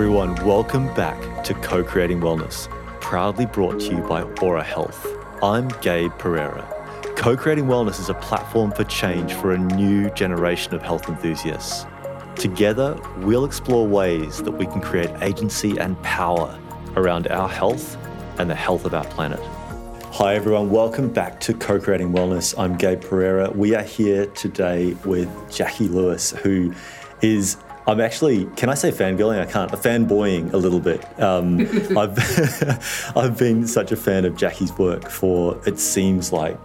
everyone, welcome back to Co Creating Wellness, proudly brought to you by Aura Health. I'm Gabe Pereira. Co Creating Wellness is a platform for change for a new generation of health enthusiasts. Together, we'll explore ways that we can create agency and power around our health and the health of our planet. Hi, everyone. Welcome back to Co Creating Wellness. I'm Gabe Pereira. We are here today with Jacqui Lewis, who is I'm actually, can I say fangirling? I can't. Fanboying a little bit. Um, I've I've been such a fan of Jacqui's work for it seems like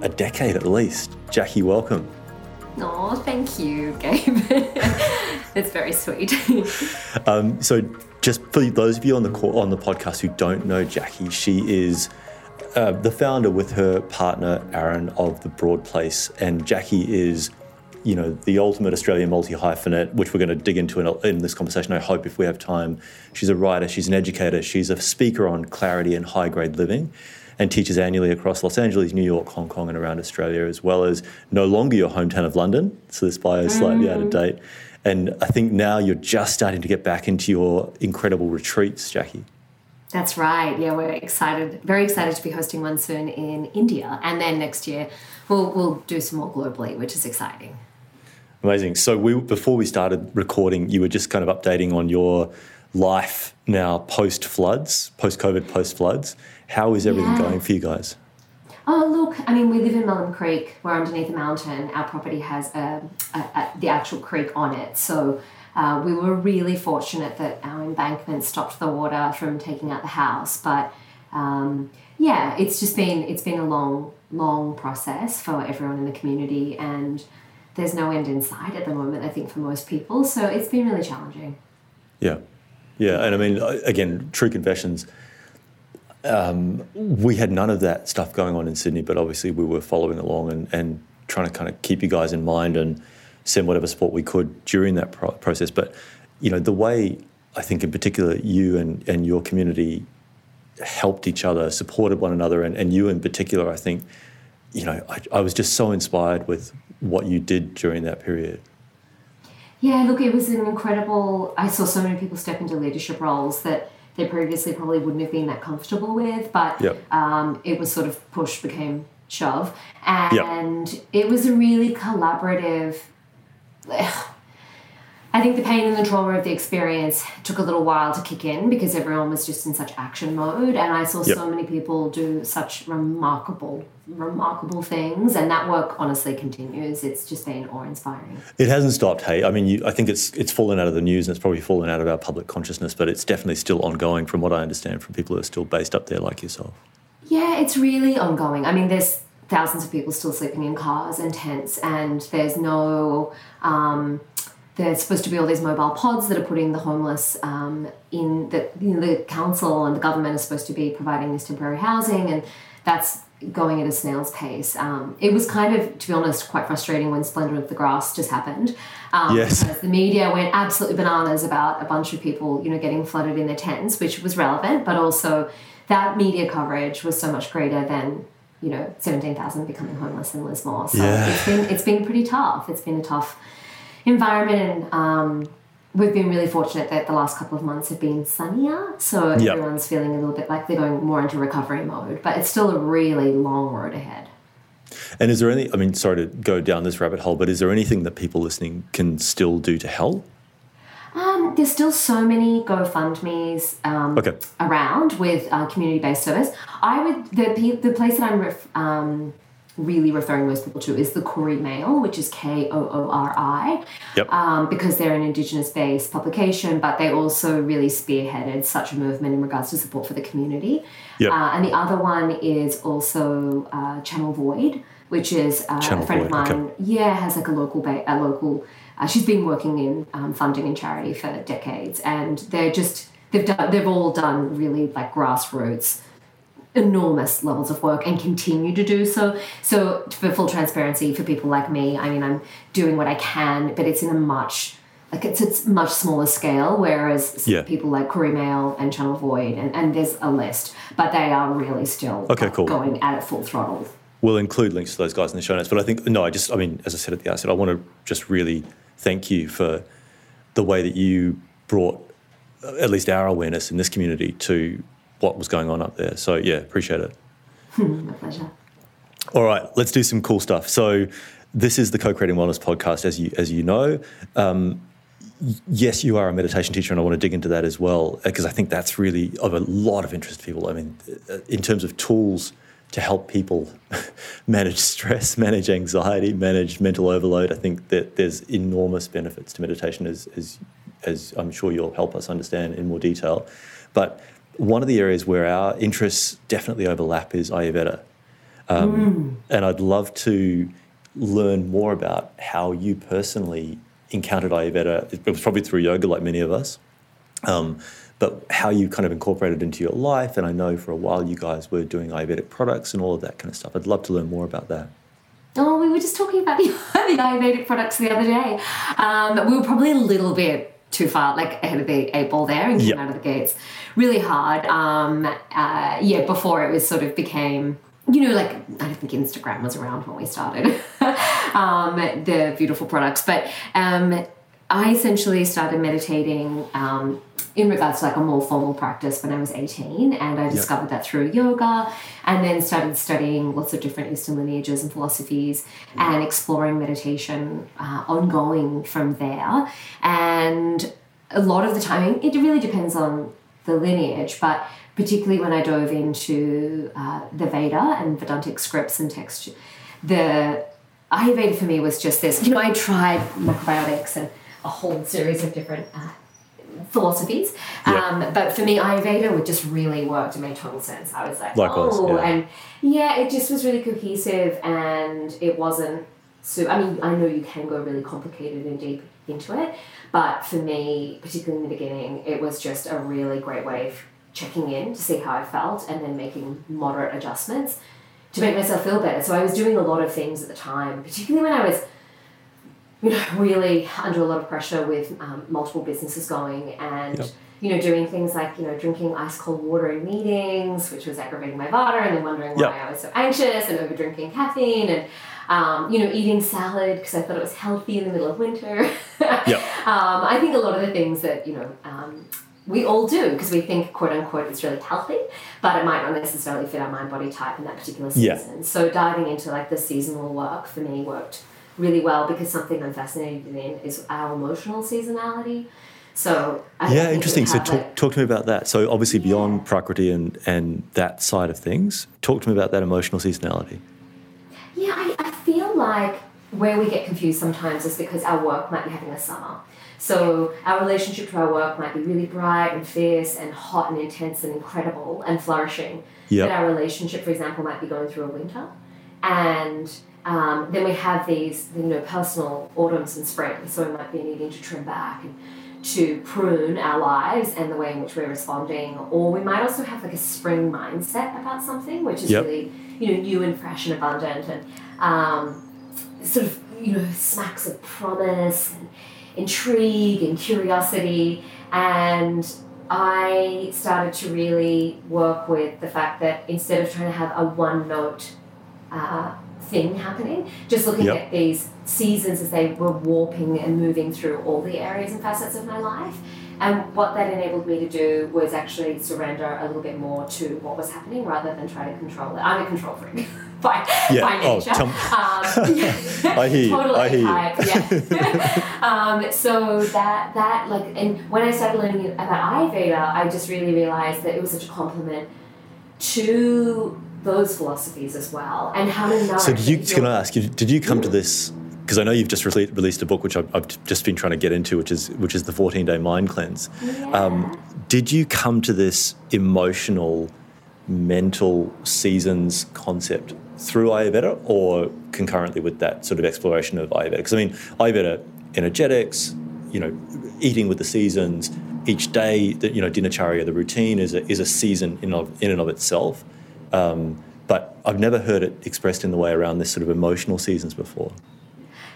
a decade at least. Jacqui, welcome. Oh, thank you, Gabe. it's very sweet. um, so, just for those of you on the on the podcast who don't know Jacqui, she is. Uh, the founder with her partner Aaron of the Broad Place, and Jacqui is you know, the ultimate Australian multi hyphenate, which we're going to dig into in, in, this conversation, I hope, if we have time. She's a writer, she's an educator, she's a speaker on clarity and high grade living, and teaches annually across Los Angeles, New York, Hong Kong, and around Australia, as well as no longer your hometown of London. So this bio is slightly mm. out of mm. date. And I think now you're just starting to get back into your incredible retreats, Jacqui. That's right. Yeah, we're excited, very excited to be hosting one soon in India. And then next year, we'll, we'll do some more globally, which is exciting. Amazing. So we before we started recording, you were just kind of updating on your life now post floods, post COVID, post floods. How is everything yeah. going for you guys? Oh, look, I mean, we live in Melham Creek. We're underneath a mountain. Our property has a, a, a, the actual creek on it. So uh, we were really fortunate that our embankment stopped the water from taking out the house. But um, yeah, it's just been it's been a long, long process for everyone in the community, and there's no end in sight at the moment, I think, for most people. So it's been really challenging. Yeah. Yeah. And I mean, again, true confessions. Um, we had none of that stuff going on in Sydney, but obviously we were following along and, and trying to kind of keep you guys in mind and send whatever support we could during that pro- process. But, you know, the way I think in particular you and, and your community helped each other, supported one another, and, and you in particular, I think, you know, I, I was just so inspired with what you did during that period. Yeah, look, it was an incredible. I saw so many people step into leadership roles that they previously probably wouldn't have been that comfortable with, but yep. um, it was sort of push became shove. And yep. it was a really collaborative. I think the pain and the trauma of the experience took a little while to kick in because everyone was just in such action mode. And I saw yep. so many people do such remarkable, remarkable things. And that work honestly continues. It's just been awe inspiring. It hasn't stopped, hey. I mean, you, I think it's it's fallen out of the news and it's probably fallen out of our public consciousness, but it's definitely still ongoing from what I understand from people who are still based up there like yourself. Yeah, it's really ongoing. I mean, there's thousands of people still sleeping in cars and tents, and there's no. Um, there's supposed to be all these mobile pods that are putting the homeless um, in the, you know, the council and the government is supposed to be providing this temporary housing and that's going at a snail's pace. Um, it was kind of, to be honest, quite frustrating when Splendour of the Grass just happened. Um, yes. Because the media went absolutely bananas about a bunch of people, you know, getting flooded in their tents, which was relevant, but also that media coverage was so much greater than you know 17,000 becoming homeless in Lismore. So yeah. it's been it's been pretty tough. It's been a tough environment and um, we've been really fortunate that the last couple of months have been sunnier so yep. everyone's feeling a little bit like they're going more into recovery mode but it's still a really long road ahead and is there any i mean sorry to go down this rabbit hole but is there anything that people listening can still do to help um, there's still so many GoFundMe's um, okay. around with uh, community-based service. I would the the place that I'm ref, um, really referring most people to is the Koori Mail, which is K O O R I, yep. um, because they're an Indigenous based publication, but they also really spearheaded such a movement in regards to support for the community. Yep. Uh, and the other one is also uh, Channel Void, which is uh, a friend Void. of mine. Okay. Yeah, has like a local, ba- a local. Uh, she's been working in um, funding and charity for decades, and they're just they've done they've all done really like grassroots enormous levels of work and continue to do so. So, for full transparency, for people like me, I mean, I'm doing what I can, but it's in a much like it's it's much smaller scale. Whereas yeah. people like Koori Mail and Channel Void, and, and there's a list, but they are really still okay, cool. going at it full throttle. We'll include links to those guys in the show notes. But I think no, I just I mean, as I said at the outset, I want to just really thank you for the way that you brought uh, at least our awareness in this community to what was going on up there. So yeah, appreciate it. My pleasure. All right, let's do some cool stuff. So this is the Co-Creating Wellness podcast, as you as you know. Um, yes, you are a meditation teacher, and I want to dig into that as well because I think that's really of a lot of interest to people. I mean, uh, in terms of tools to help people manage stress, manage anxiety, manage mental overload. I think that there's enormous benefits to meditation, as, as, as I'm sure you'll help us understand in more detail. But one of the areas where our interests definitely overlap is Ayurveda. Um, mm. And I'd love to learn more about how you personally encountered Ayurveda. It was probably through yoga, like many of us. Um, but how you kind of incorporated it into your life. And I know for a while you guys were doing Ayurvedic products and all of that kind of stuff. I'd love to learn more about that. Oh, we were just talking about the, the Ayurvedic products the other day. Um, we were probably a little bit too far, like ahead of the eight ball there and came yep. out of the gates really hard. Um, uh, yeah, before it was sort of became you know, like I don't think Instagram was around when we started um, the beautiful products, but um, I essentially started meditating um, in regards to like a more formal practice when I was 18 and I discovered yep. that through yoga and then started studying lots of different Eastern lineages and philosophies and exploring meditation uh, ongoing from there and a lot of the time it really depends on the lineage but particularly when I dove into uh, the Veda and Vedantic scripts and text the Ayurveda for me was just this you know I tried macrobiotics and a whole series of different uh, philosophies. Yeah. Um, but for me, Ayurveda would just really worked and made total sense. I was like, Likewise, oh, yeah. and yeah, it just was really cohesive and it wasn't so. I mean, I know you can go really complicated and deep into it, but for me, particularly in the beginning, it was just a really great way of checking in to see how I felt and then making moderate adjustments to make myself feel better. So I was doing a lot of things at the time, particularly when I was you know, really under a lot of pressure with um, multiple businesses going and, yep. you know, doing things like, you know, drinking ice cold water in meetings, which was aggravating my vata, and then wondering why I was so anxious and over drinking caffeine and, um, you know, eating salad because I thought it was healthy in the middle of winter. yep. um, I think a lot of the things that, you know, um, we all do because we think quote unquote it's really healthy, but it might not necessarily fit our mind body type in that particular season. Yeah. So diving into like the seasonal work for me worked really well because something I'm fascinated in is our emotional seasonality. So I yeah, interesting. So talk, like, talk to me about that. So obviously yeah. beyond Prakriti and and that side of things, talk to me about that emotional seasonality. Yeah, I, I feel like where we get confused sometimes is because our work might be having a summer. So our relationship to our work might be really bright and fierce and hot and intense and incredible and flourishing. Yep. But our relationship, for example, might be going through a winter. And um, then we have these, you know, personal autumns and springs, so we might be needing to trim back and to prune our lives and the way in which we're responding. Or we might also have like a spring mindset about something, which is yep. really, you know, new and fresh and abundant and um, sort of, you know, smacks of promise and intrigue and curiosity. And I started to really work with the fact that instead of trying to have a one note uh, thing happening, just looking yep. at these seasons as they were warping and moving through all the areas and facets of my life. And what that enabled me to do was actually surrender a little bit more to what was happening rather than try to control it. I'm a control freak by, yeah. by oh, nature. Oh, um, yeah. I hear you. Totally I hear you. yeah. um, so that, that, like, and when I started learning about Ayurveda, I just really realized that it was such a compliment to those philosophies as well and how to know. So did you? Can I ask you? Did you come to this? Because I know you've just re- released a book, which I've, I've, just been trying to get into, which is which is the 14 day mind cleanse. Yeah. Um, did you come to this emotional, mental seasons concept through Ayurveda, or concurrently with that sort of exploration of Ayurveda? Because I mean, Ayurveda, energetics, you know, eating with the seasons, each day, the, you know, dinacharya, the routine is a, is a season in, of, in and of itself. Um, but I've never heard it expressed in the way around this sort of emotional seasons before.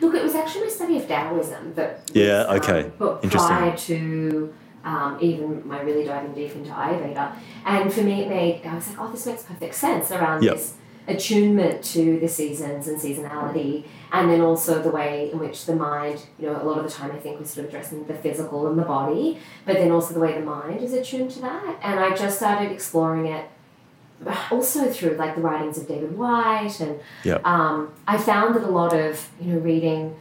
Look, it was actually my study of Taoism that yeah, was, okay, um, interesting. Prior to um, even my really diving deep into Ayurveda, and for me, it made I was like, oh, this makes perfect sense around yep. this attunement to the seasons and seasonality, and then also the way in which the mind, you know, a lot of the time I think we're sort of addressing the physical and the body, but then also the way the mind is attuned to that. And I just started exploring it also through like the writings of David Whyte, and yep. um, I found that a lot of you know reading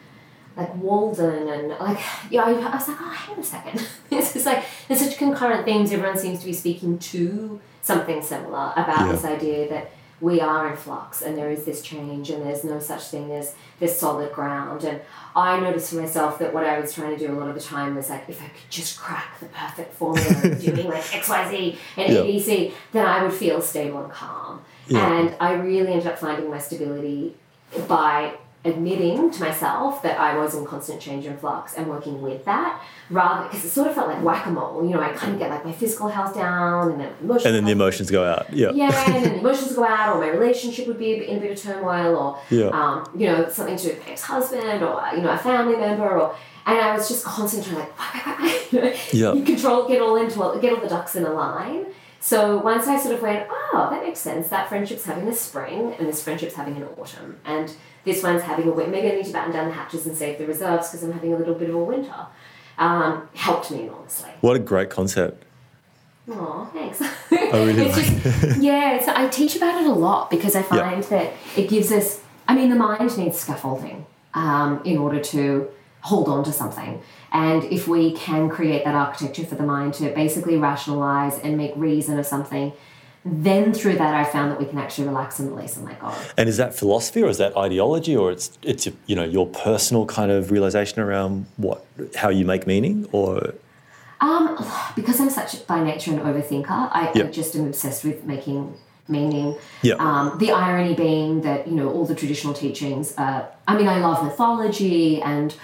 like Walden and like yeah, I, I was like, oh, hang on a second, this is like there's such concurrent themes. Everyone seems to be speaking to something similar about this idea that we are in flux and there is this change and there's no such thing as this solid ground. And I noticed for myself that what I was trying to do a lot of the time was like, if I could just crack the perfect formula of doing like XYZ and yep. ABC, then I would feel stable and calm. And I really ended up finding my stability by admitting to myself that I was in constant change and flux and working with that rather because it sort of felt like whack-a-mole you know I kind of get like my physical health down and then emotions and then the emotions go out yeah yeah and then the emotions go out or my relationship would be in a bit of turmoil or yeah. um, you know something to my ex-husband or you know a family member or and I was just constantly like you, know, yeah. you control get all into get all the ducks in a line so once I sort of went, oh, that makes sense. That friendship's having a spring, and this friendship's having an autumn, and this one's having a winter. Maybe I need to batten down the hatches and save the reserves because I'm having a little bit of a winter. Um, helped me enormously. What a great concept. Oh, thanks. I really like just, Yeah, so I teach about it a lot because I find yep. that it gives us. I mean, the mind needs scaffolding um, in order to hold on to something. And if we can create that architecture for the mind to basically rationalize and make reason of something, then through that I found that we can actually relax and release and let go. And is that philosophy or is that ideology or it's it's you know your personal kind of realization around what how you make meaning or um, because I'm such by nature an overthinker, I, yep. I just am obsessed with making meaning. Yep. Um, the irony being that you know all the traditional teachings. Uh, I mean, I love mythology and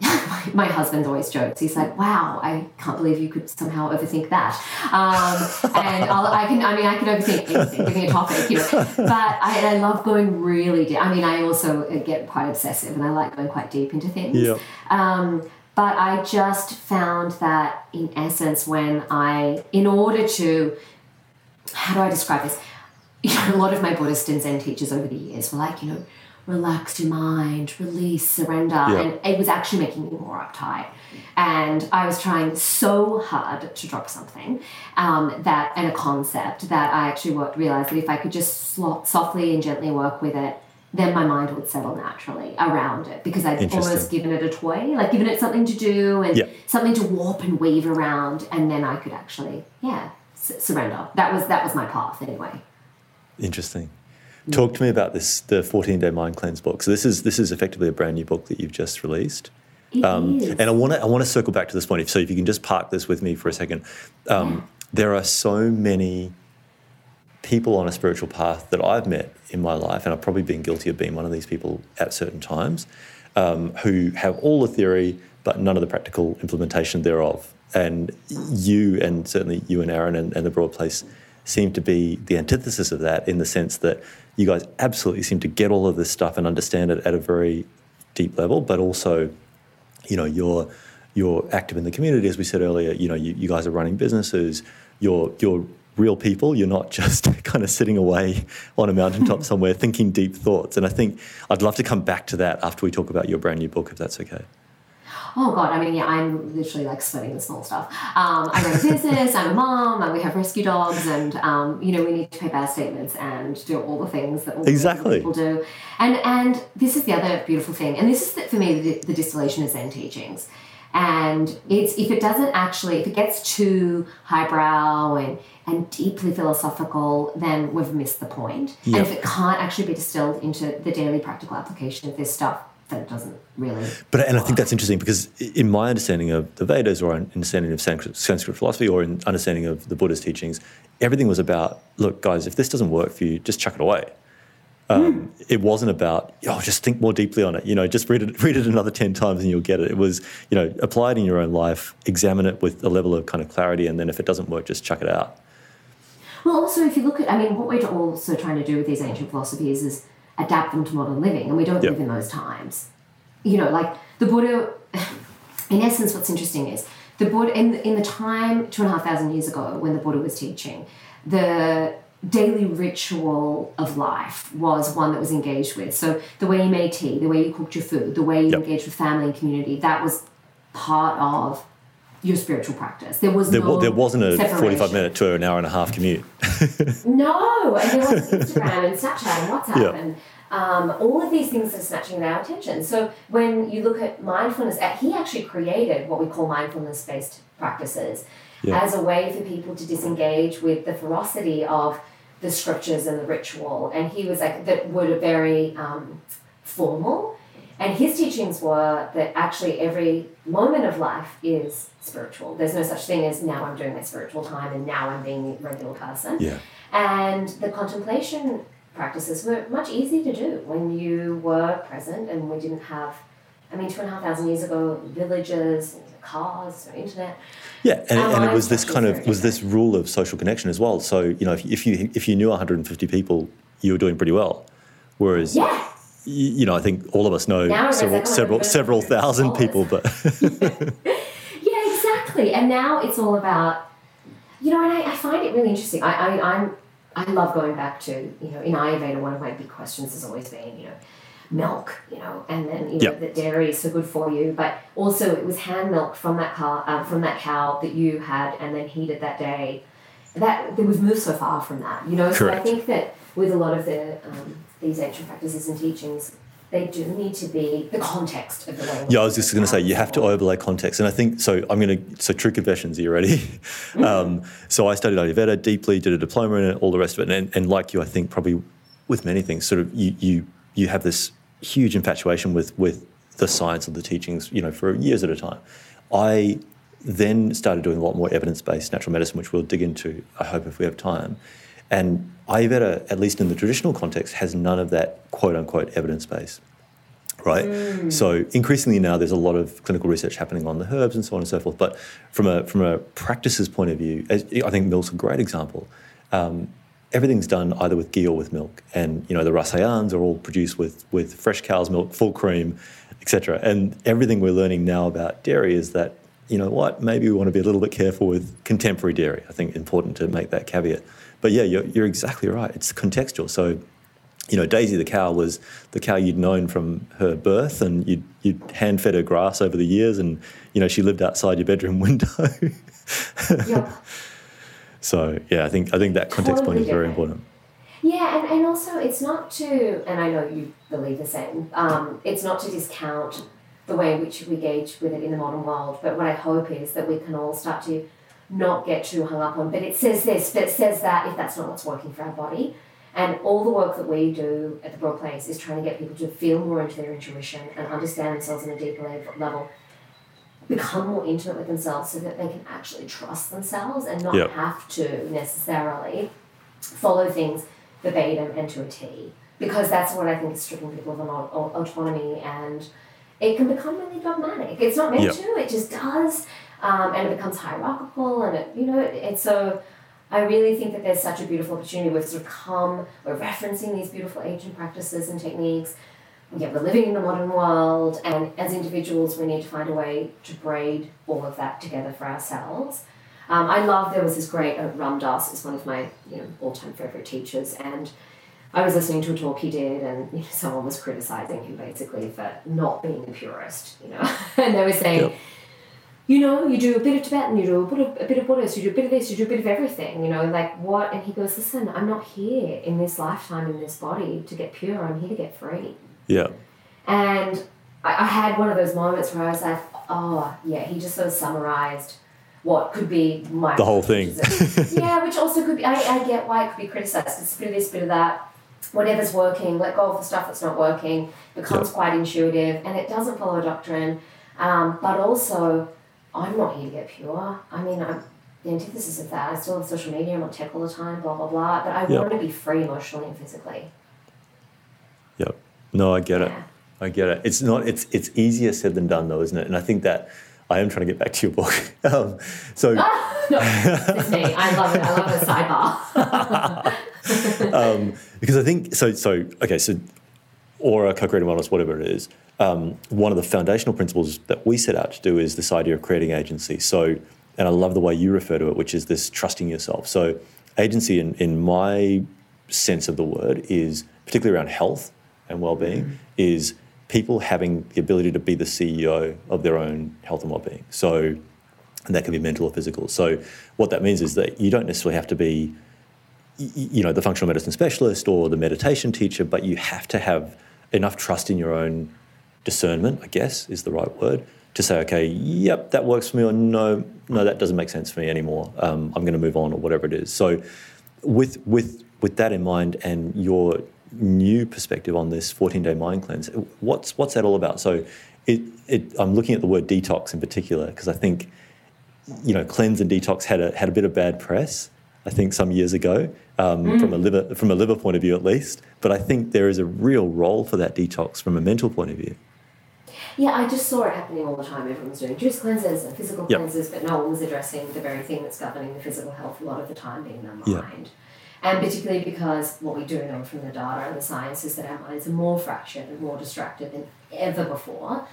my husband always jokes. He's like, "Wow, I can't believe you could somehow overthink that." Um, and I'll, i can, I mean, I can overthink anything. Give me a topic, you know. But I, I love going really deep. I mean, I also get quite obsessive, and I like going quite deep into things. Yeah. Um, but I just found that, in essence, when I, in order to, how do I describe this? You know, a lot of my Buddhist and Zen teachers over the years were like, you know relax your mind, release, surrender. Yeah. And it was actually making me more uptight. And I was trying so hard to drop something um, that and a concept that I actually worked, realized that if I could just slot, softly and gently work with it, then my mind would settle naturally around it because I'd almost given it a toy, like given it something to do and yeah. something to warp and weave around, and then I could actually, yeah, s- surrender. That was that was my path anyway. Interesting. Talk to me about this, the 14 day mind cleanse book. So this is this is effectively a brand new book that you've just released. Um, and I want to I want to circle back to this point. So if you can just park this with me for a second, um, there are so many people on a spiritual path that I've met in my life, and I've probably been guilty of being one of these people at certain times, um, who have all the theory but none of the practical implementation thereof. And you, and certainly you and Aaron and, and the Broad Place, seem to be the antithesis of that in the sense that you guys absolutely seem to get all of this stuff and understand it at a very deep level, but also, you know, you're you're active in the community, as we said earlier. You know, you, you guys are running businesses. You're you're real people. You're not just kind of sitting away on a mountaintop somewhere thinking deep thoughts. And I think I'd love to come back to that after we talk about your brand new book, if that's okay oh god, I mean, yeah, I'm literally like sweating the small stuff. Um, I run a business, I'm a mom, and we have rescue dogs, and um, you know, we need to pay BAS statements and do all the things that all exactly. people do. And and this is the other beautiful thing, and this is the, for me the, the distillation of Zen teachings. And it's if it doesn't actually, if it gets too highbrow and and deeply philosophical, then we've missed the point. Yep. And if it can't actually be distilled into the daily practical application of this stuff, that doesn't really. But and I think that's interesting because in my understanding of the Vedas or understanding of Sanskrit philosophy or in understanding of the Buddha's teachings, everything was about look, guys, if this doesn't work for you, just chuck it away. Um, mm. It wasn't about oh, just think more deeply on it. You know, just read it, read it another ten times and you'll get it. It was you know, apply it in your own life, examine it with a level of kind of clarity, and then if it doesn't work, just chuck it out. Well, also if you look at, I mean, what we're also trying to do with these ancient philosophies is adapt them to modern living, and we don't yep. live in those times. You know, like the Buddha. In essence, what's interesting is the Buddha in in the time two and a half thousand years ago when the Buddha was teaching, the daily ritual of life was one that was engaged with. So the way you made tea, the way you cooked your food, the way you yep. engaged with family and community, that was part of your spiritual practice. There was there, no there wasn't a separation. 45 minute to an hour and a half commute. no, and there was Instagram and Snapchat and WhatsApp yep. and um, all of these things are snatching our attention. So when you look at mindfulness, uh, he actually created what we call mindfulness based practices yeah. as a way for people to disengage with the ferocity of the scriptures and the ritual. And he was like, that were very um, formal. And his teachings were that actually every moment of life is spiritual. There's no such thing as now I'm doing my spiritual time and now I'm being a regular person. Yeah. And the contemplation practices were much easier to do when you were present and we didn't have, I mean, two and a half thousand years ago, villages, cars, or internet. Yeah, and, and it was this kind of was this rule of social connection as well. So you know, if, if you if you knew 150 people, you were doing pretty well. Whereas, yeah. you, know, I think all of us know several several several thousand people, but exactly. And now it's all about, you know, and I, I find it really interesting. I, I I'm I love going back to you know in Ayurveda. One of my big questions has always been you know milk, you know, and then you know yep. that dairy is so good for you. But also, it was hand milk from that cow, um, from that cow that you had, and then heated that day. That there was moved so far from that, you know. Correct. So I think that with a lot of the um, these ancient practices and teachings, they do need to be the context of the way. Yeah, I was just going to say you have to overlay context, and I think so. I'm going to so true confessions. Are you ready? Mm-hmm. Um, so I studied Ayurveda deeply, did a diploma in it, all the rest of it, and, and like you, I think probably with many things, sort of you you you have this huge infatuation with with the science of the teachings, you know, for years at a time. I then started doing a lot more evidence based natural medicine, which we'll dig into. I hope if we have time, and Ayurveda, at least in the traditional context, has none of that quote unquote evidence base. Right? Mm. So increasingly now there's a lot of clinical research happening on the herbs and so on and so forth. But from a from a practices point of view, I think milk's a great example. Um, everything's done either with ghee or with milk, and you know the rasayans are all produced with with fresh cow's milk, full cream, etc. And everything we're learning now about dairy is that you know what maybe we want to be a little bit careful with contemporary dairy. I think important to make that caveat. But yeah, you're, you're exactly right. It's contextual. So, you know, Daisy the cow was the cow you'd known from her birth, and you'd, you'd hand fed her grass over the years, and you know she lived outside your bedroom window. yep. So yeah, I think I think that context totally point is very important. Yeah, and, and also it's not to, and I know you believe the same. Um, it's not to discount the way in which we engage with it in the modern world, but what I hope is that we can all start to not get too hung up on, but it says this, but it says that if that's not what's working for our body. And all the work that we do at the Broad Place is trying to get people to feel more into their intuition and understand themselves on a deeper level, become more intimate with themselves so that they can actually trust themselves and not yep. have to necessarily follow things verbatim and to a T. Because that's what I think is stripping people of autonomy and it can become really dogmatic. It's not meant yep. to, it just does um, and it becomes hierarchical, and it, you know, it, it's so. I really think that there's such a beautiful opportunity. We've sort of come, we're referencing these beautiful ancient practices and techniques. Yeah, we're living in the modern world, and as individuals, we need to find a way to braid all of that together for ourselves. Um, I love there was this great uh, Ram Dass is one of my you know all time favorite teachers, and I was listening to a talk he did, and you know, someone was criticizing him basically for not being a purist, you know, and they were saying. Yep you know, you do a bit of Tibetan, you do a bit of, a bit of Buddhist, you do a bit of this, you do a bit of everything, you know, like what? And he goes, listen, I'm not here in this lifetime, in this body to get pure, I'm here to get free. Yeah. And I, I had one of those moments where I was like, oh, yeah, he just sort of summarized what could be my. The whole thing. yeah, which also could be, I, I get why it could be criticized. It's a bit of this, bit of that. Whatever's working, let go of the stuff that's not working, becomes yep. quite intuitive, and it doesn't follow a doctrine. Um, but also, I'm not here to get pure. I mean, I'm the antithesis of that. I still have social media, I'm on tech all the time, blah, blah, blah. But I yep. want to be free emotionally and physically. Yep. No, I get yeah. it. I get it. It's not. It's it's easier said than done, though, isn't it? And I think that I am trying to get back to your book. um, so ah, no, it's me. I love it. I love the sidebar. um, because I think so. So okay. So or a co-creating wellness, whatever it is, um, one of the foundational principles that we set out to do is this idea of creating agency. So, and I love the way you refer to it, which is this trusting yourself. So, agency, in, in my sense of the word, is particularly around health and well-being, mm. is people having the ability to be the CEO of their own health and well-being. So, and that can be mental or physical. So, what that means is that you don't necessarily have to be, you know, the functional medicine specialist or the meditation teacher, but you have to have enough trust in your own discernment. I guess is the right word to say, okay, yep, that works for me, or no, no, that doesn't make sense for me anymore. Um, I'm going to move on, or whatever it is. So, with with with that in mind, and your new perspective on this 14 day mind cleanse, what's what's that all about? So, it, it I'm looking at the word detox in particular because I think, you know, cleanse and detox had a had a bit of bad press. I think some years ago, um, mm. from a liver from a liver point of view at least. But I think there is a real role for that detox from a mental point of view. Yeah, I just saw it happening all the time. Everyone was doing juice cleanses and physical yep. cleanses, but no one was addressing the very thing that's governing the physical health a lot of the time being the mind. Yep. And particularly because what we do know from the data and the science is that our minds are more fractured and more distracted than ever before.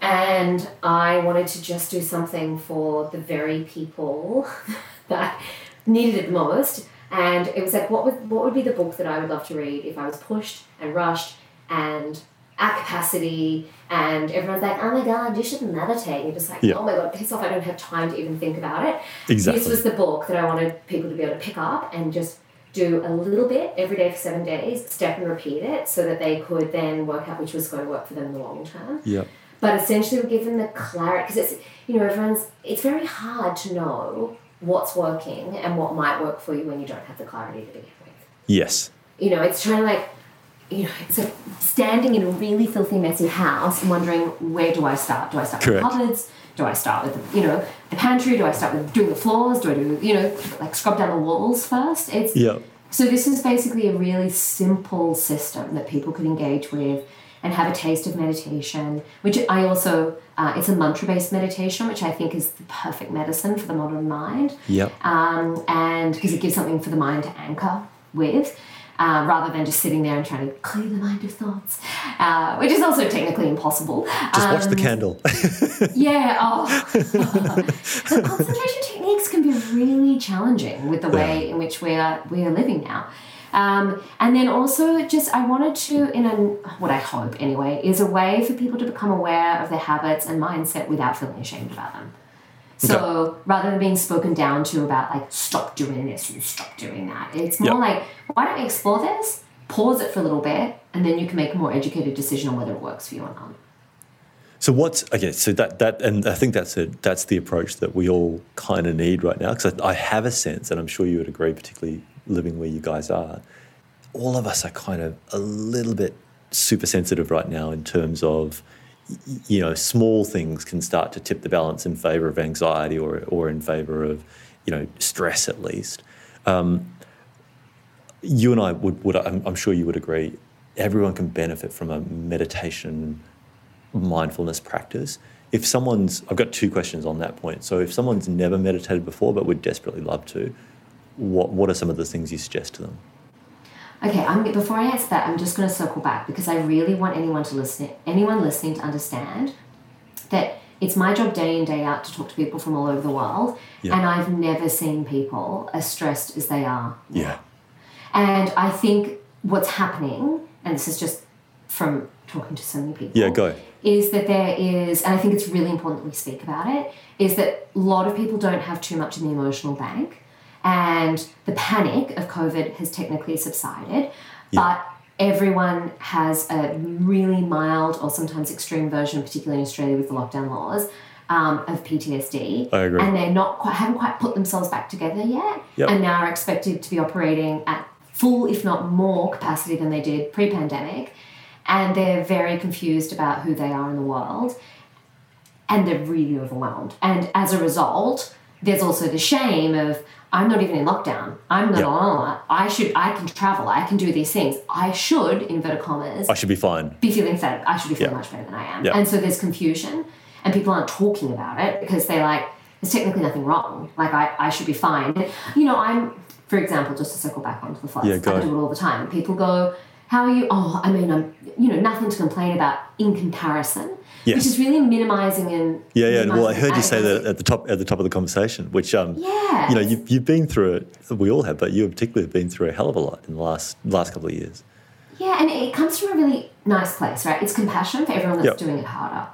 And I wanted to just do something for the very people that needed it most. And it was like, what would, what would be the book that I would love to read if I was pushed and rushed and at capacity and everyone's like, oh my god, you should meditate. And you're just like, yeah. oh my god, piss off, I don't have time to even think about it. Exactly. This was the book that I wanted people to be able to pick up and just do a little bit every day for seven days, step and repeat it so that they could then work out which was going to work for them in the long term. Yeah. But essentially we give them the clarity because it's you know, everyone's it's very hard to know what's working and what might work for you when you don't have the clarity to begin with. Yes. You know, it's trying to like you know, it's like standing in a really filthy, messy house and wondering where do I start? Do I start Correct. with cupboards? Do I start with the, you know the pantry? Do I start with doing the floors? Do I do you know like scrub down the walls first? It's yeah. So this is basically a really simple system that people could engage with and have a taste of meditation. Which I also uh, it's a mantra based meditation, which I think is the perfect medicine for the modern mind. Yeah. Um, and because it gives something for the mind to anchor with uh, rather than just sitting there and trying to clear the mind of thoughts, uh, which is also technically impossible. Just um, watch the um, candle. yeah. Oh. the concentration techniques can be really challenging with the way in which we are we are living now. Um, and then also, just I wanted to, in a what I hope anyway, is a way for people to become aware of their habits and mindset without feeling ashamed about them. So okay. rather than being spoken down to about like stop doing this and stop doing that, it's more yep. like why don't we explore this, pause it for a little bit, and then you can make a more educated decision on whether it works for you or not. So what's okay? So that that and I think that's it. That's the approach that we all kind of need right now. Because I, I have a sense, and I'm sure you would agree, particularly living where you guys are, all of us are kind of a little bit super sensitive right now in terms of you know, small things can start to tip the balance in favor of anxiety or, or in favor of, you know, stress at least. Um, you and I would, would I'm, I'm, sure you would agree, everyone can benefit from a meditation mindfulness practice. If someone's, I've got two questions on that point. So if someone's never meditated before but would desperately love to, what, what are some of the things you suggest to them? Okay, I'm, before I answer that, I'm just going to circle back because I really want anyone to listen, anyone listening to understand that it's my job day in day out to talk to people from all over the world, yeah. and I've never seen people as stressed as they are. Yeah. And I think what's happening, and this is just from talking to so many people. Yeah, go. Is that there is, and I think it's really important that we speak about it, is that a lot of people don't have too much in the emotional bank and the panic of COVID has technically subsided, but everyone has a really mild or sometimes extreme version, particularly in Australia with the lockdown laws. Um, of PTSD, I agree. and they're not quite haven't quite put themselves back together yet, yep. and now are expected to be operating at full, if not more, capacity than they did pre-pandemic, and they're very confused about who they are in the world, and they're really overwhelmed, and as a result, there's also the shame of I'm not even in lockdown. I'm not on. I should. I can travel. I can do these things. I should, inverted commas. I should be fine. Be feeling fed. I should be feeling much better than I am. And so there's confusion, and people aren't talking about it because they're like there's technically nothing wrong. Like I, I should be fine. You know, I'm for example, just to circle back onto the floods. Yeah, go. I do it all the time. People go, how are you? Oh, I mean, I'm, you know, nothing to complain about in comparison. Yes. Which is really minimizing and yeah, yeah. Well, I heard you say that at the top at the top of the conversation, which um, yeah, you know, you've, you've been through it. We all have, but you particularly have been through a hell of a lot in the last last couple of years. Yeah, and it comes from a really nice place, right? It's compassion for everyone that's yep. doing it harder,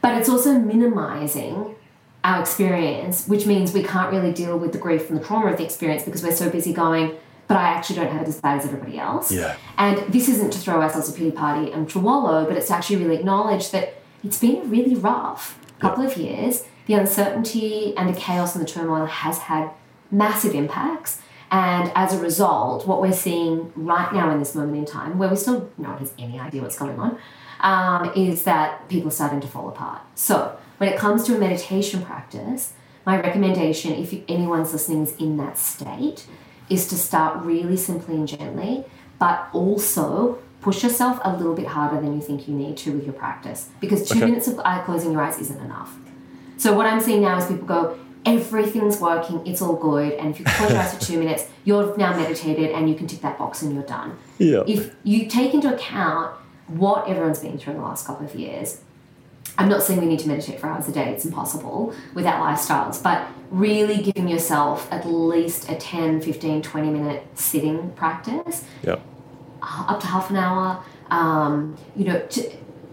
but it's also minimizing our experience, which means we can't really deal with the grief and the trauma of the experience because we're so busy going but I actually don't have it as bad as everybody else. Yeah. And this isn't to throw ourselves a pity party and to wallow, but it's to actually really acknowledge that it's been a really rough couple of years. The uncertainty and the chaos and the turmoil has had massive impacts. And as a result, what we're seeing right now in this moment in time, where we still no one has any idea what's going on, um, is that people are starting to fall apart. So when it comes to a meditation practice, my recommendation, if anyone's listening is in that state, is to start really simply and gently, but also push yourself a little bit harder than you think you need to with your practice because two okay. minutes of eye closing your eyes isn't enough. So what I'm seeing now is people go, everything's working, it's all good, and if you close your eyes for two minutes, you're now meditated and you can tick that box and you're done. Yeah. If you take into account what everyone's been through in the last couple of years, I'm not saying we need to meditate for hours a day, it's impossible with our lifestyles, but really giving yourself at least a 10, 15, 20 minute sitting practice. Uh, up to half an hour. Um, you know, to,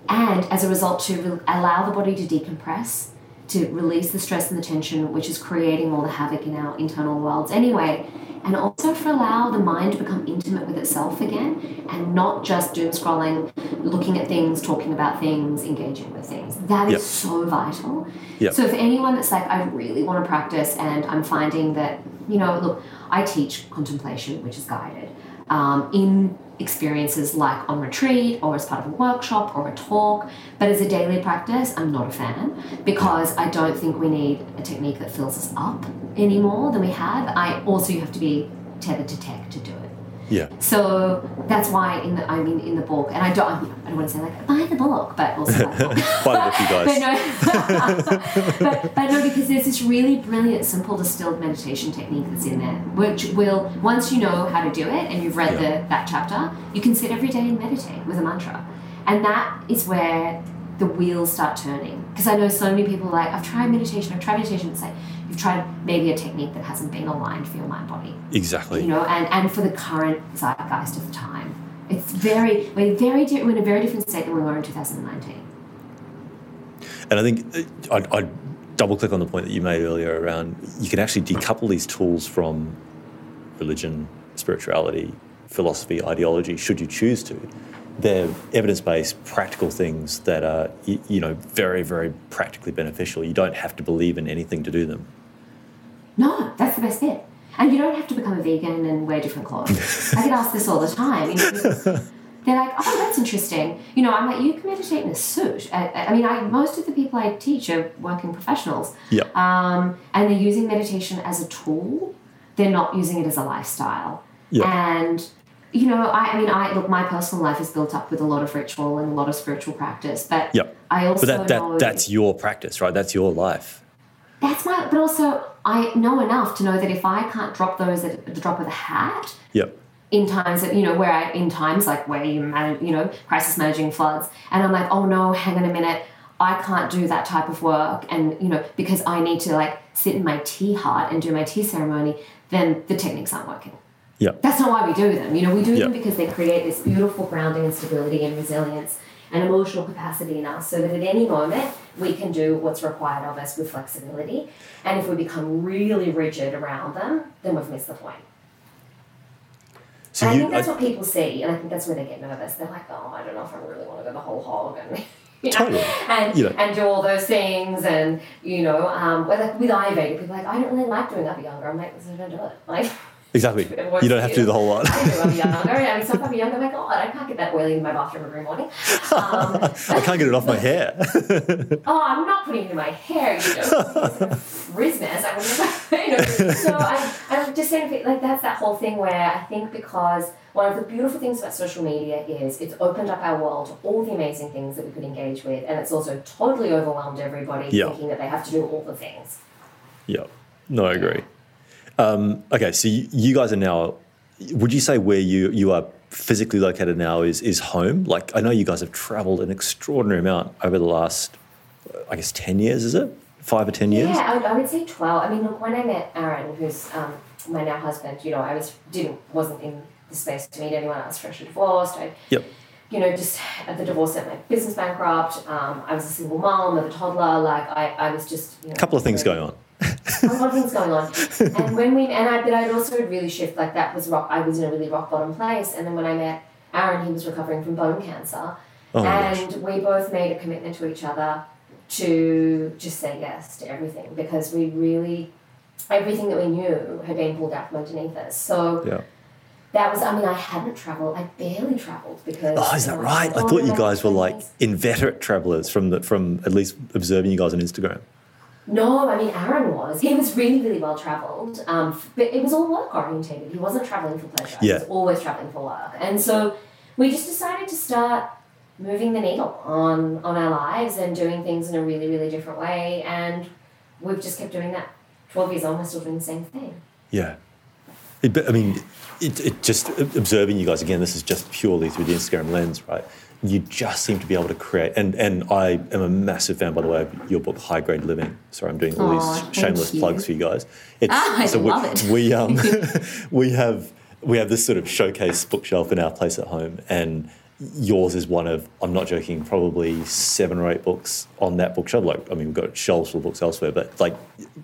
and as a result, to re- allow the body to decompress, to release the stress and the tension, which is creating all the havoc in our internal worlds anyway, and also for allow the mind to become intimate with itself again and not just doom scrolling, looking at things, talking about things, engaging with things. That is yep. so vital. Yep. So if anyone that's like, I really want to practice and I'm finding that, you know, look, I teach contemplation, which is guided, um, in experiences like on retreat or as part of a workshop or a talk. But as a daily practice, I'm not a fan because I don't think we need a technique that fills us up any more than we have. I also you have to be tethered to tech to do it. Yeah. So that's why in the I mean in the book, and I don't I don't want to say like buy the book, but also buy the book. buy the book, you guys. but, no, but, but no, because there's this really brilliant, simple distilled meditation technique that's in there, which will once you know how to do it and you've read yeah. the that chapter, you can sit every day and meditate with a mantra, and that is where the wheels start turning. Because I know so many people like I've tried meditation, I've tried meditation, it's like you've tried maybe a technique that hasn't been aligned for your mind body. Exactly. You know, and, and for the current zeitgeist of the time. It's very, we're, very di- we're in a very different state than we were in 2019. And I think uh, I'd, I'd double click on the point that you made earlier around you can actually decouple these tools from religion, spirituality, philosophy, ideology, should you choose to. They're evidence-based, practical things that are, you know, very, very practically beneficial. You don't have to believe in anything to do them. No, that's the best bit. And you don't have to become a vegan and wear different clothes. I get asked this all the time. You know, they're like, oh, that's interesting. You know, I'm like, you can meditate in a suit. I, I mean, I, most of the people I teach are working professionals. Yeah. Um, and they're using meditation as a tool. They're not using it as a lifestyle. Yeah. And you know, I, I, mean, I look. My personal life is built up with a lot of ritual and a lot of spiritual practice, but yep. I also but that, that that's your practice, right? That's your life. That's my, but also I know enough to know that if I can't drop those at the drop of a hat, yep. In times that you know where I in times like where you manage you know crisis managing floods, and I'm like, oh no, hang on a minute, I can't do that type of work, and you know because I need to like sit in my tea hut and do my tea ceremony, then the techniques aren't working. Yeah. That's not why we do them. You know, we do yep. them because they create this beautiful grounding and stability and resilience and emotional capacity in us so that at any moment we can do what's required of us with flexibility. And if we become really rigid around them, then we've missed the point. So I you, think that's I, what people see, and I think that's where they get nervous. They're like, "Oh, I don't know if I really want to go the whole hog and you know, totally. and you know. and do all those things." And you know, um, with, with Ayurveda, people are like, "I don't really like doing that. Abhyanga, I'm like, "So don't do it." Like, Exactly. You don't have to do the whole lot. I'm younger. Mean, sometimes I'm younger. I'm like, God, I can't get that oily in my bathroom every morning. Um, I can't get it off my hair. oh, I'm not putting it in my hair. You know, Christmas. I would you know. So I, I'm just saying, like, that's that whole thing where I think because one of the beautiful things about social media is it's opened up our world to all the amazing things that we could engage with, and it's also totally overwhelmed everybody yep. thinking that they have to do all the things. Yeah. No, I agree. Um, okay, so you, you guys are now. Would you say where you you are physically located now is is home. Like I know you guys have travelled an extraordinary amount over the last, I guess, ten years. Is it five or ten years? Yeah, I would, I would say twelve. I mean, look, when I met Aaron, who's um, my now husband, you know, I was didn't wasn't in the space to meet anyone. I was freshly divorced. I, yep. You know, just at the divorce sent my business bankrupt. Um, I was a single mom of a toddler. Like I, I was just you know, a couple of things going on. A lot of things going on. And when we and I but I'd also really shift like that was rock I was in a really rock bottom place. And then when I met Aaron, he was recovering from bone cancer. Oh and we both made a commitment to each other to just say yes to everything because we really everything that we knew had been pulled out from underneath us. So yeah. that was I mean I hadn't travelled, I barely travelled because Oh, is that right? I thought you guys were like inveterate travellers from the from at least observing you guys on Instagram. No, I mean Aaron was. He was really, really well travelled, um, but it was all work orientated. He wasn't travelling for pleasure. Yeah. He was always travelling for work, and so we just decided to start moving the needle on on our lives and doing things in a really, really different way. And we've just kept doing that. Twelve years on, we're still doing the same thing. Yeah. It, I mean, it, it just observing you guys again. This is just purely through the Instagram lens, right? You just seem to be able to create. And and I am a massive fan, by the way, of your book, High Grade Living. Sorry, I'm doing all Aww, these shameless plugs for you guys. It's, ah, I so love we, it. We um we have we have this sort of showcase bookshelf in our place at home, and yours is one of I'm not joking, probably seven or eight books on that bookshelf. Like I mean, we've got shelves full of books elsewhere, but like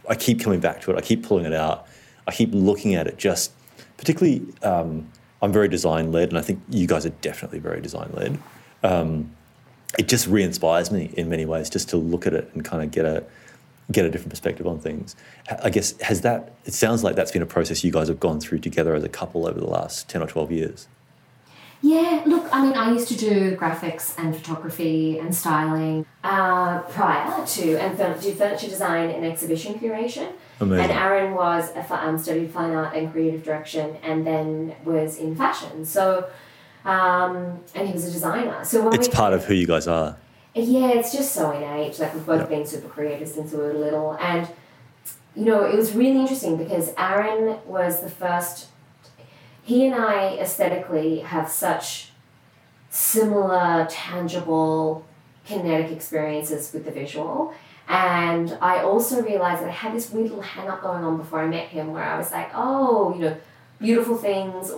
I keep coming back to it. I keep pulling it out. I keep looking at it. Just particularly, um, I'm very design led, and I think you guys are definitely very design led um, it just re-inspires me in many ways just to look at it and kind of get a get a different perspective on things. I guess has that it sounds like that's been a process you guys have gone through together as a couple over the last 10 or 12 years. Yeah, look, I mean, I used to do graphics and photography and styling uh, prior to, and do furniture design and exhibition curation. Amazing. And Aaron was a, um, studied fine art and creative direction, and then was in fashion. So um, and he was a designer. So it's part of who you guys are. Yeah, it's just so innate. Like we've both yep. been super creative since we were little, and you know it was really interesting because Aaron was the first. He and I aesthetically have such similar, tangible, kinetic experiences with the visual. And I also realized that I had this weird little hang up going on before I met him where I was like, oh, you know, beautiful things,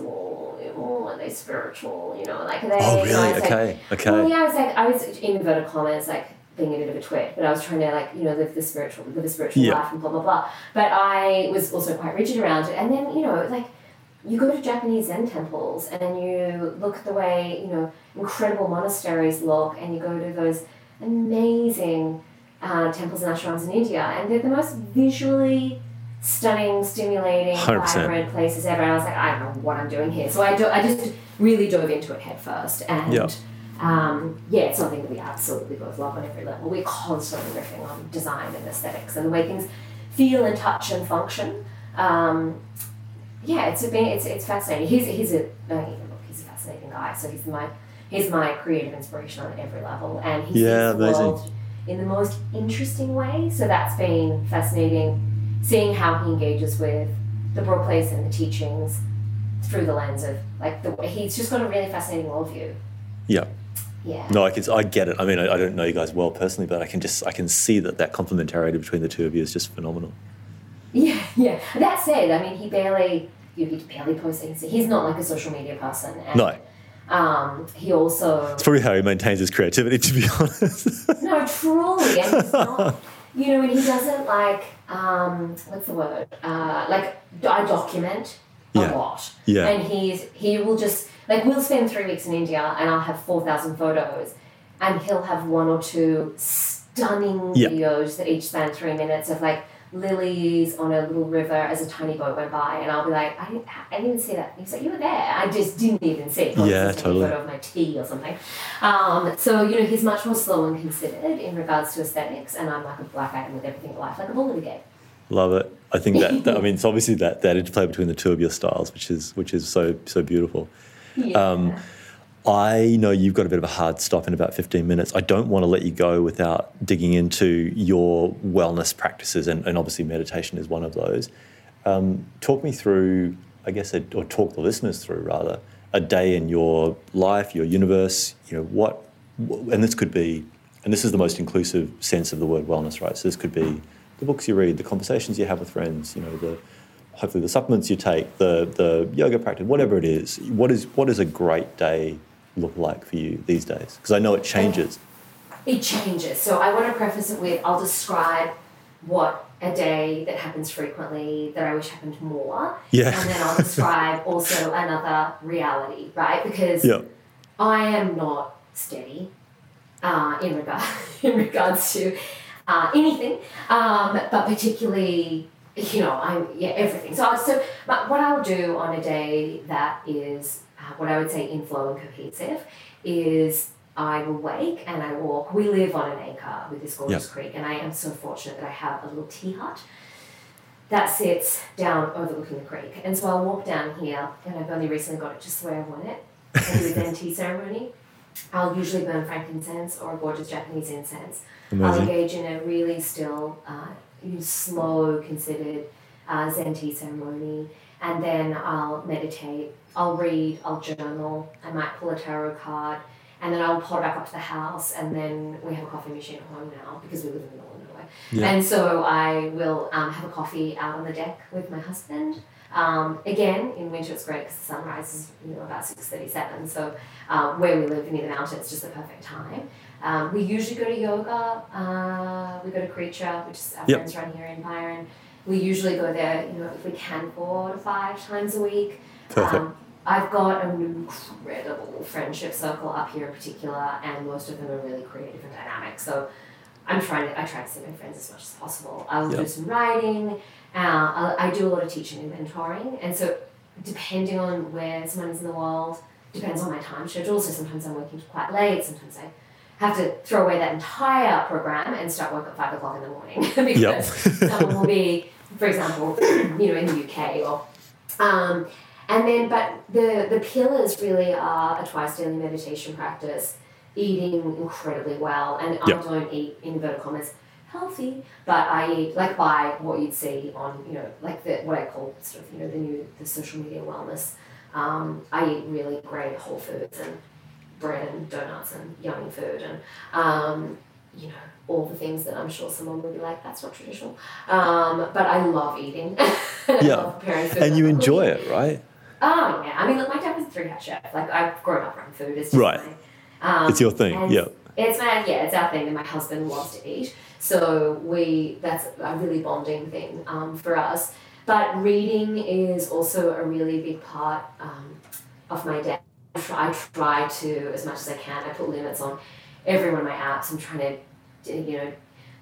oh, are they spiritual? You know, like they. Oh, really? Okay. Like, okay. Well, yeah, I was like, I was in inverted commas, like being a bit of a twit, but I was trying to like, you know, live the spiritual, live a spiritual yeah. life and blah blah blah. But I was also quite rigid around it, and then you know, like. You go to Japanese Zen temples and you look at the way, you know, incredible monasteries look, and you go to those amazing uh, temples and ashrams in India, and they're the most visually stunning, stimulating, 100%. vibrant places ever. And I was like, I don't know what I'm doing here. So I, do, I just really dove into it head first. And yep. um, yeah, it's something that we absolutely both love on every level. We're constantly riffing on design and aesthetics and the way things feel and touch and function. Um, yeah, it's been it's it's fascinating. He's he's a look, he's a fascinating guy. So he's my he's my creative inspiration on every level, and he yeah, world in the most interesting way. So that's been fascinating seeing how he engages with the Broad Place and the teachings through the lens of like the way he's just got a really fascinating worldview. Yeah. Yeah. No, I can. I get it. I mean, I, I, don't know you guys well personally, but I can just I can see that that complementarity between the two of you is just phenomenal. Yeah, yeah. That said, I mean, he barely you know, he barely posts. He's not like a social media person. And, no. Um, he also. It's probably how he maintains his creativity, to be honest. no, truly, and he's not. You know, and he doesn't like um, what's the word? Uh, like I document a yeah. lot. Yeah. And he's he will just like we'll spend three weeks in India and I'll have four thousand photos, and he'll have one or two stunning yeah. videos that each span three minutes of like lilies on a little river as a tiny boat went by, and I'll be like, I didn't, I didn't even see that. He's like, you were there. I just didn't even see it. Yeah, totally. A photo of my tea or something. Um, so you know, he's much more slow and considered in regards to aesthetics, and I'm like a black atom with everything in life, like a bull in a game. Love it. I think that, that, I mean it's obviously that that interplay between the two of your styles, which is which is so so beautiful. Yeah. Um, I know you've got a bit of a hard stop in about 15 minutes. I don't want to let you go without digging into your wellness practices, and, and obviously, meditation is one of those. Um, talk me through, I guess, or talk the listeners through rather, a day in your life, your universe, you know, what, and this could be, and this is the most inclusive sense of the word wellness, right? So this could be the books you read, the conversations you have with friends, you know, the hopefully the supplements you take, the the yoga practice, whatever it is. What is what is a great day look like for you these days? Because I know it changes. It changes. So I want to preface it with I'll describe what a day that happens frequently that I wish happened more. Yeah. And then I'll describe also another reality, right? Because yeah. I am not steady uh, in regard in regards to uh, anything, um, but particularly you know I'm yeah everything. So so what I'll do on a day that is uh, what I would say in flow and cohesive is I will wake and I walk. We live on an acre with this gorgeous yep. creek, and I am so fortunate that I have a little tea hut that sits down overlooking the creek. And so I'll walk down here, and I've only recently got it just the way I want it. I do a Zen tea ceremony. I'll usually burn frankincense or a gorgeous Japanese incense. Amazing. I'll engage in a really still, uh, slow, considered uh, Zen tea ceremony, and then I'll meditate. I'll read. I'll journal. I might pull a tarot card and then I'll pull it back up to the house, and then we have a coffee machine at home now because we live in the middle of nowhere. Yeah. And so I will um, have a coffee out on the deck with my husband. Um, again, in winter it's great because the sun rises, you know, about six thirty-seven. So um, where we live near the mountain, it's just the perfect time. Um, we usually go to yoga. Uh, we go to Creature, which is our yep. friends run here in Byron. We usually go there, you know, if we can, four to five times a week. Perfect um, I've got an incredible friendship circle up here in particular, and most of them are really creative and dynamic. So I'm trying to I try to see my friends as much as possible. I'll yep. do some writing. Uh, I do a lot of teaching and mentoring, and so depending on where someone is in the world, depends on my time schedule. So sometimes I'm working quite late. Sometimes I have to throw away that entire program and start work at five o'clock in the morning because yep. someone will be, for example, you know, in the UK or. Um, and then, but the, the pillars really are a twice daily meditation practice, eating incredibly well. And yep. I don't eat, in inverted commas, healthy, but I eat like by what you'd see on, you know, like the what I call sort of, you know, the new, the social media wellness. Um, I eat really great whole foods and bread and donuts and yummy food and, um, you know, all the things that I'm sure someone would be like, that's not traditional. Um, but I love eating. yeah. Love and you enjoy it, right? Oh yeah, I mean, look, my dad was a three-hat chef. Like I've grown up around food. It's just right. My, um, it's your thing. Yeah. It's my yeah, it's our thing, and my husband loves to eat. So we that's a really bonding thing um, for us. But reading is also a really big part um, of my day. I try, I try to as much as I can. I put limits on every one of my apps. I'm trying to you know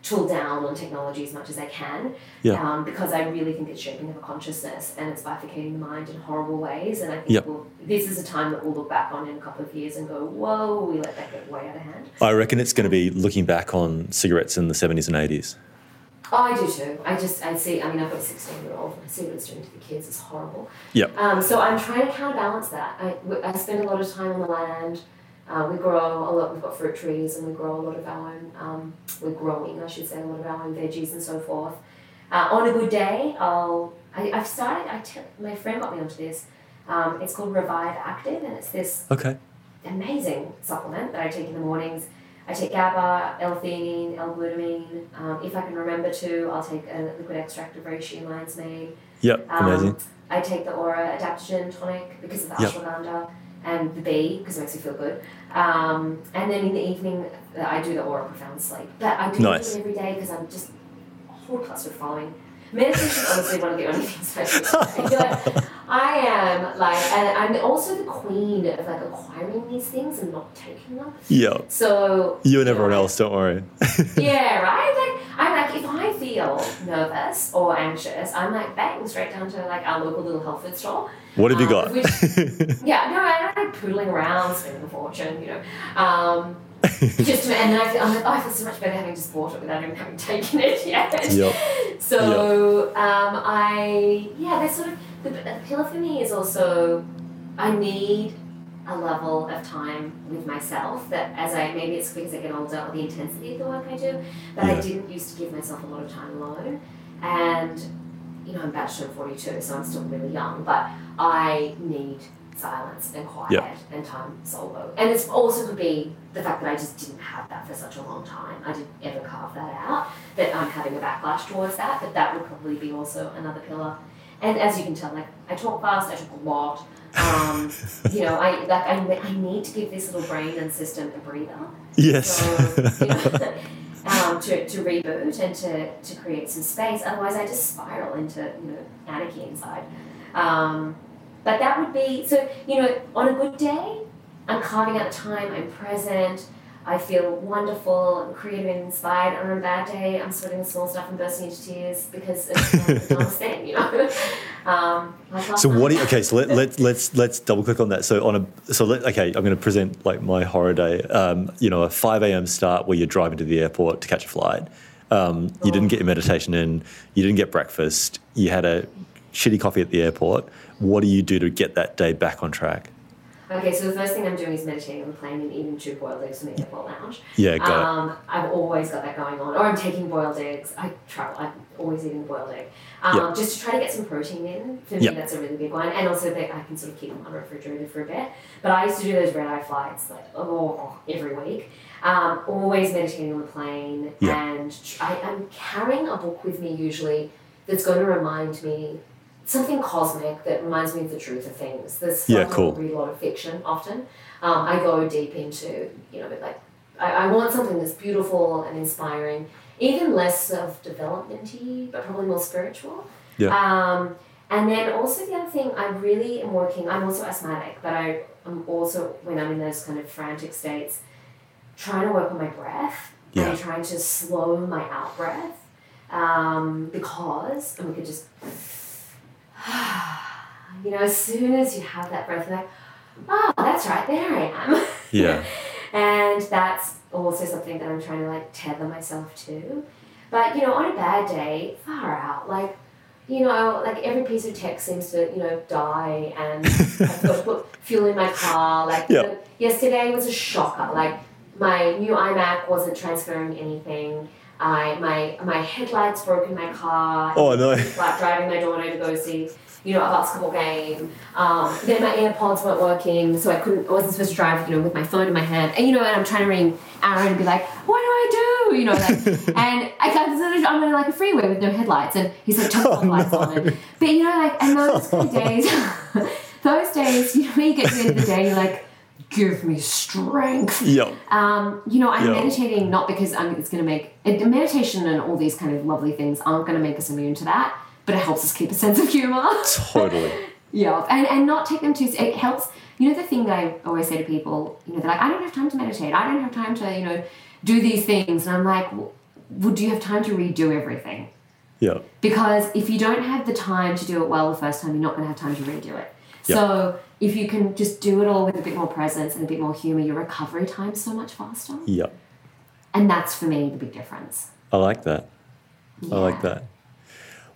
tool down on technology as much as I can. Yeah. Um, because I really think it's shaping our consciousness and it's bifurcating the mind in horrible ways. And I think we'll, this is a time that we'll look back on in a couple of years and go, whoa, we let that get way out of hand. I reckon it's going to be looking back on cigarettes in the 70s and 80s. Oh, I do too. I just, I see, I mean, I've got a 16 year old and I see what it's doing to the kids. It's horrible. Yeah. Um, so I'm trying to counterbalance that. I, I spend a lot of time on the land. Uh, we grow a lot, we've got fruit trees and we grow a lot of our own, um, we're growing, I should say, a lot of our own veggies and so forth. Uh, on a good day, I'll, I, I've started, I t- my friend got me onto this. Um, it's called Revive Active and it's this okay. amazing supplement that I take in the mornings. I take GABA, L-theanine, L-glutamine. Um, if I can remember to, I'll take a liquid extract of reishi lion's mane. Yep, um, amazing. I take the Aura Adaptogen tonic because of the yep. ashwagandha and the B because it makes me feel good. Um, and then in the evening, uh, I do the Aura Profound Sleep. But I do nice. it every day because I'm just a whole cluster following. Meditation is honestly one of the only things I do. I am like, and I'm also the queen of like acquiring these things and not taking them. Yeah. So you and everyone know, else, don't worry. yeah, right. Like I'm like, if I feel nervous or anxious, I'm like bang straight down to like our local little health food store what have you got? Um, which, yeah, no, I am like poodling around, spending a fortune, you know. Um, just and then I feel, I'm like, oh, I feel so much better having just bought it without even having taken it yet. Yep. So yep. Um, I yeah, there's sort of the, the pillar for me is also I need a level of time with myself that as I maybe it's because I get older or the intensity of the work I do, but yeah. I didn't used to give myself a lot of time alone. And you know, I'm about to turn 42, so I'm still really young, but I need silence and quiet yep. and time solo. And it's also could be the fact that I just didn't have that for such a long time. I didn't ever carve that out. That I'm having a backlash towards that, but that would probably be also another pillar. And as you can tell, like I talk fast, I talk a lot. Um, you know, I like I, I need to give this little brain and system a breather. Yes. So, you know, um, to, to reboot and to, to create some space. Otherwise, I just spiral into you know anarchy inside. Um, but that would be so, you know, on a good day, I'm carving out time, I'm present, I feel wonderful, I'm creative and inspired. On a bad day, I'm sweating small stuff and bursting into tears because it's the dumbest thing, you know. Um, so what? Do you, okay, so let, let let's let's double click on that. So on a so let, okay, I'm going to present like my horror day. Um, you know, a 5 a.m. start where you're driving to the airport to catch a flight. Um, you didn't get your meditation in. You didn't get breakfast. You had a shitty coffee at the airport what do you do to get that day back on track? Okay, so the first thing I'm doing is meditating on the plane and eating two boiled eggs from the airport lounge. Yeah, got um, it. I've always got that going on. Or I'm taking boiled eggs. I travel. I'm always eating a boiled egg. Um, yep. Just to try to get some protein in. For me, yep. that's a really big one. And also that I can sort of keep them unrefrigerated for a bit. But I used to do those red eye flights like oh, every week. Um, always meditating on the plane. Yep. And I, I'm carrying a book with me usually that's going to remind me something cosmic that reminds me of the truth of things. There's yeah, cool. I read a lot of fiction often. Um, I go deep into, you know, like I, I want something that's beautiful and inspiring, even less self developmenty, but probably more spiritual. Yeah. Um, and then also the other thing, I really am working. I'm also asthmatic, but I am also when I'm in those kind of frantic states, trying to work on my breath yeah. and trying to slow my out breath um, because and we could just you know, as soon as you have that breath, like, oh, that's right, there I am. Yeah. and that's also something that I'm trying to like tether myself to. But, you know, on a bad day, far out, like, you know, like every piece of tech seems to, you know, die and I've got to put fuel in my car. Like, yep. you know, yesterday was a shocker. Like, my new iMac wasn't transferring anything. I my my headlights broke in my car. Oh no! Like driving my daughter to go see you know a basketball game. Um, then my AirPods weren't working, so I couldn't. I wasn't supposed to drive. You know, with my phone in my hand, and you know, and I'm trying to ring Aaron and be like, "What do I do?" You know, like, and I got I'm on like a freeway with no headlights, and he's like, "Turn oh, the lights no. on." And, but you know, like, and those days, those days, you know, when you get to the end of the day, you're like give me strength. Yeah. Um, you know, I'm meditating not because I'm, it's going to make it, meditation and all these kind of lovely things aren't going to make us immune to that, but it helps us keep a sense of humor. Totally. yeah, and and not take them too. It helps. You know, the thing that I always say to people, you know, they're like, I don't have time to meditate. I don't have time to, you know, do these things, and I'm like, well, would you have time to redo everything? Yeah. Because if you don't have the time to do it well the first time, you're not going to have time to redo it. Yep. So if you can just do it all with a bit more presence and a bit more humor, your recovery time's so much faster. Yeah. And that's for me the big difference. I like that. Yeah. I like that.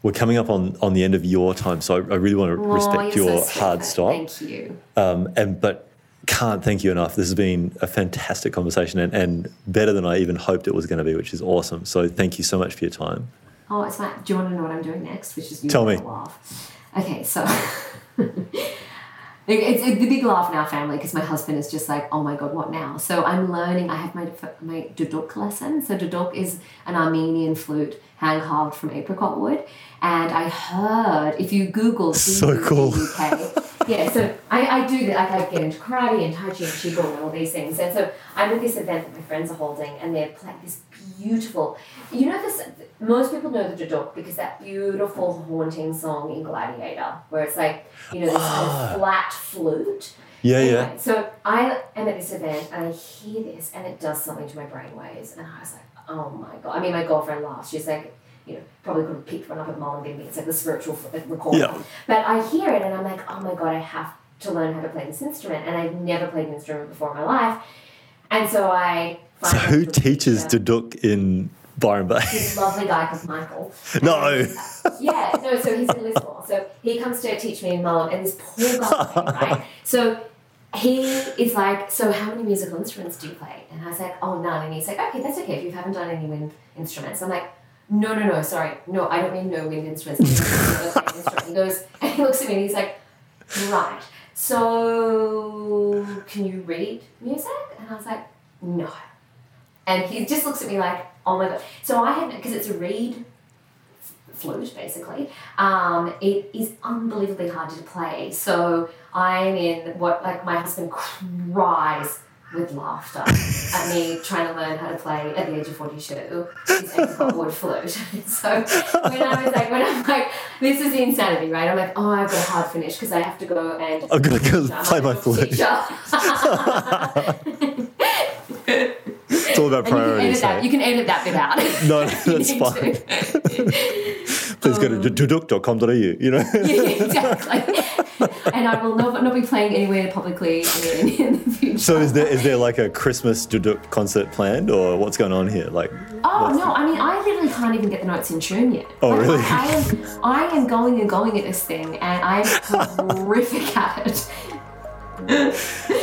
We're coming up on, on the end of your time, so I, I really want to oh, respect your so hard stop. Thank you. Um, and but can't thank you enough. This has been a fantastic conversation and, and better than I even hoped it was going to be, which is awesome. So thank you so much for your time. Oh, it's fine. Do you want to know what I'm doing next? Which is you tell me. Laugh. Okay, so it's, it's the big laugh our family because my husband is just like, oh my god, what now? So I'm learning. I have my my duduk lesson. So duduk is an Armenian flute hand carved from apricot wood, and I heard if you Google so cool. UK, yeah. So I, I do that. Like I get into karate and tai chi and qigong and all these things. And so I'm at this event that my friends are holding, and they're playing this beautiful. You know this. Most people know the duduk because that beautiful haunting song in Gladiator, where it's like you know this kind of ah. flat flute. Yeah, anyway, yeah. So I am at this event and I hear this and it does something to my brain waves and I was like, oh my god. I mean, my girlfriend laughs. She's like, you know, probably could have picked one up at Mullumbimby. It's like the spiritual recording. Yeah. But I hear it and I'm like, oh my god, I have to learn how to play this instrument. And I've never played an instrument before in my life. And so I so who teaches Duduk in Byron Bay? This lovely guy called Michael. No. uh, yeah, no, so he's in Lismore. So he comes to teach me in Mullum, and this poor guy, right? So he is like, so how many musical instruments do you play? And I was like, oh, none. And he's like, okay, that's okay if you haven't done any wind instruments. I'm like, no, no, no, sorry. No, I don't mean no wind instruments. he goes, and he looks at me and he's like, right. so can you read music? And I was like, no. And he just looks at me like, oh my god. So I had, because it's a reed flute basically, um, it is unbelievably hard to play. So I'm in what, like, my husband cries with laughter at me trying to learn how to play at the age of 42 his wood flute. so when I was like, when I'm like, this is the insanity, right? I'm like, oh, I've got a hard finish because I have to go and I'm gonna go play my flute. it's all about priorities. You can, edit that, you can edit that bit out. no, that's fine. Please go to um, duduk.com.au, you know? yeah, exactly. and I will not, not be playing anywhere publicly in, in, the future. So is there is there like a Christmas Duduk concert planned, or what's going on here? Like, oh no, I mean I literally can't even get the notes in tune yet. Oh like, really? I, am I am going and going at this thing, and I'm horrific at it.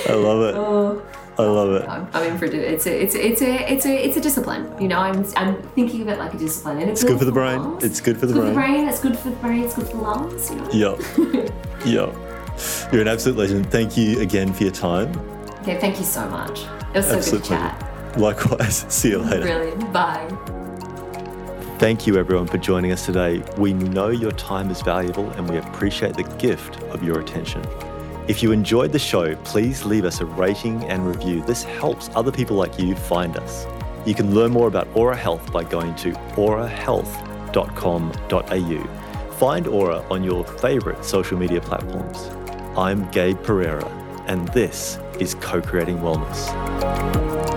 I love it. Oh. I love it. I'm, I'm in for it. It's a, it's a, it's a, it's a, it's a discipline. You know, I'm, I'm thinking of it like a discipline. And it's good for the brain. Lungs. It's good for the it's brain. It's good for the brain. It's good for the lungs. You know? Yep. yep. You're an absolute legend. Thank you again for your time. Okay, thank you so much. It was so absolute good to chat. Likewise. See you later. Brilliant. Bye. Thank you, everyone, for joining us today. We know your time is valuable and we appreciate the gift of your attention. If you enjoyed the show, please leave us a rating and review. This helps other people like you find us. You can learn more about Aura Health by going to aurahealth.com.au. Find Aura on your favourite social media platforms. I'm Gabe Pereira, and this is Co Creating Wellness.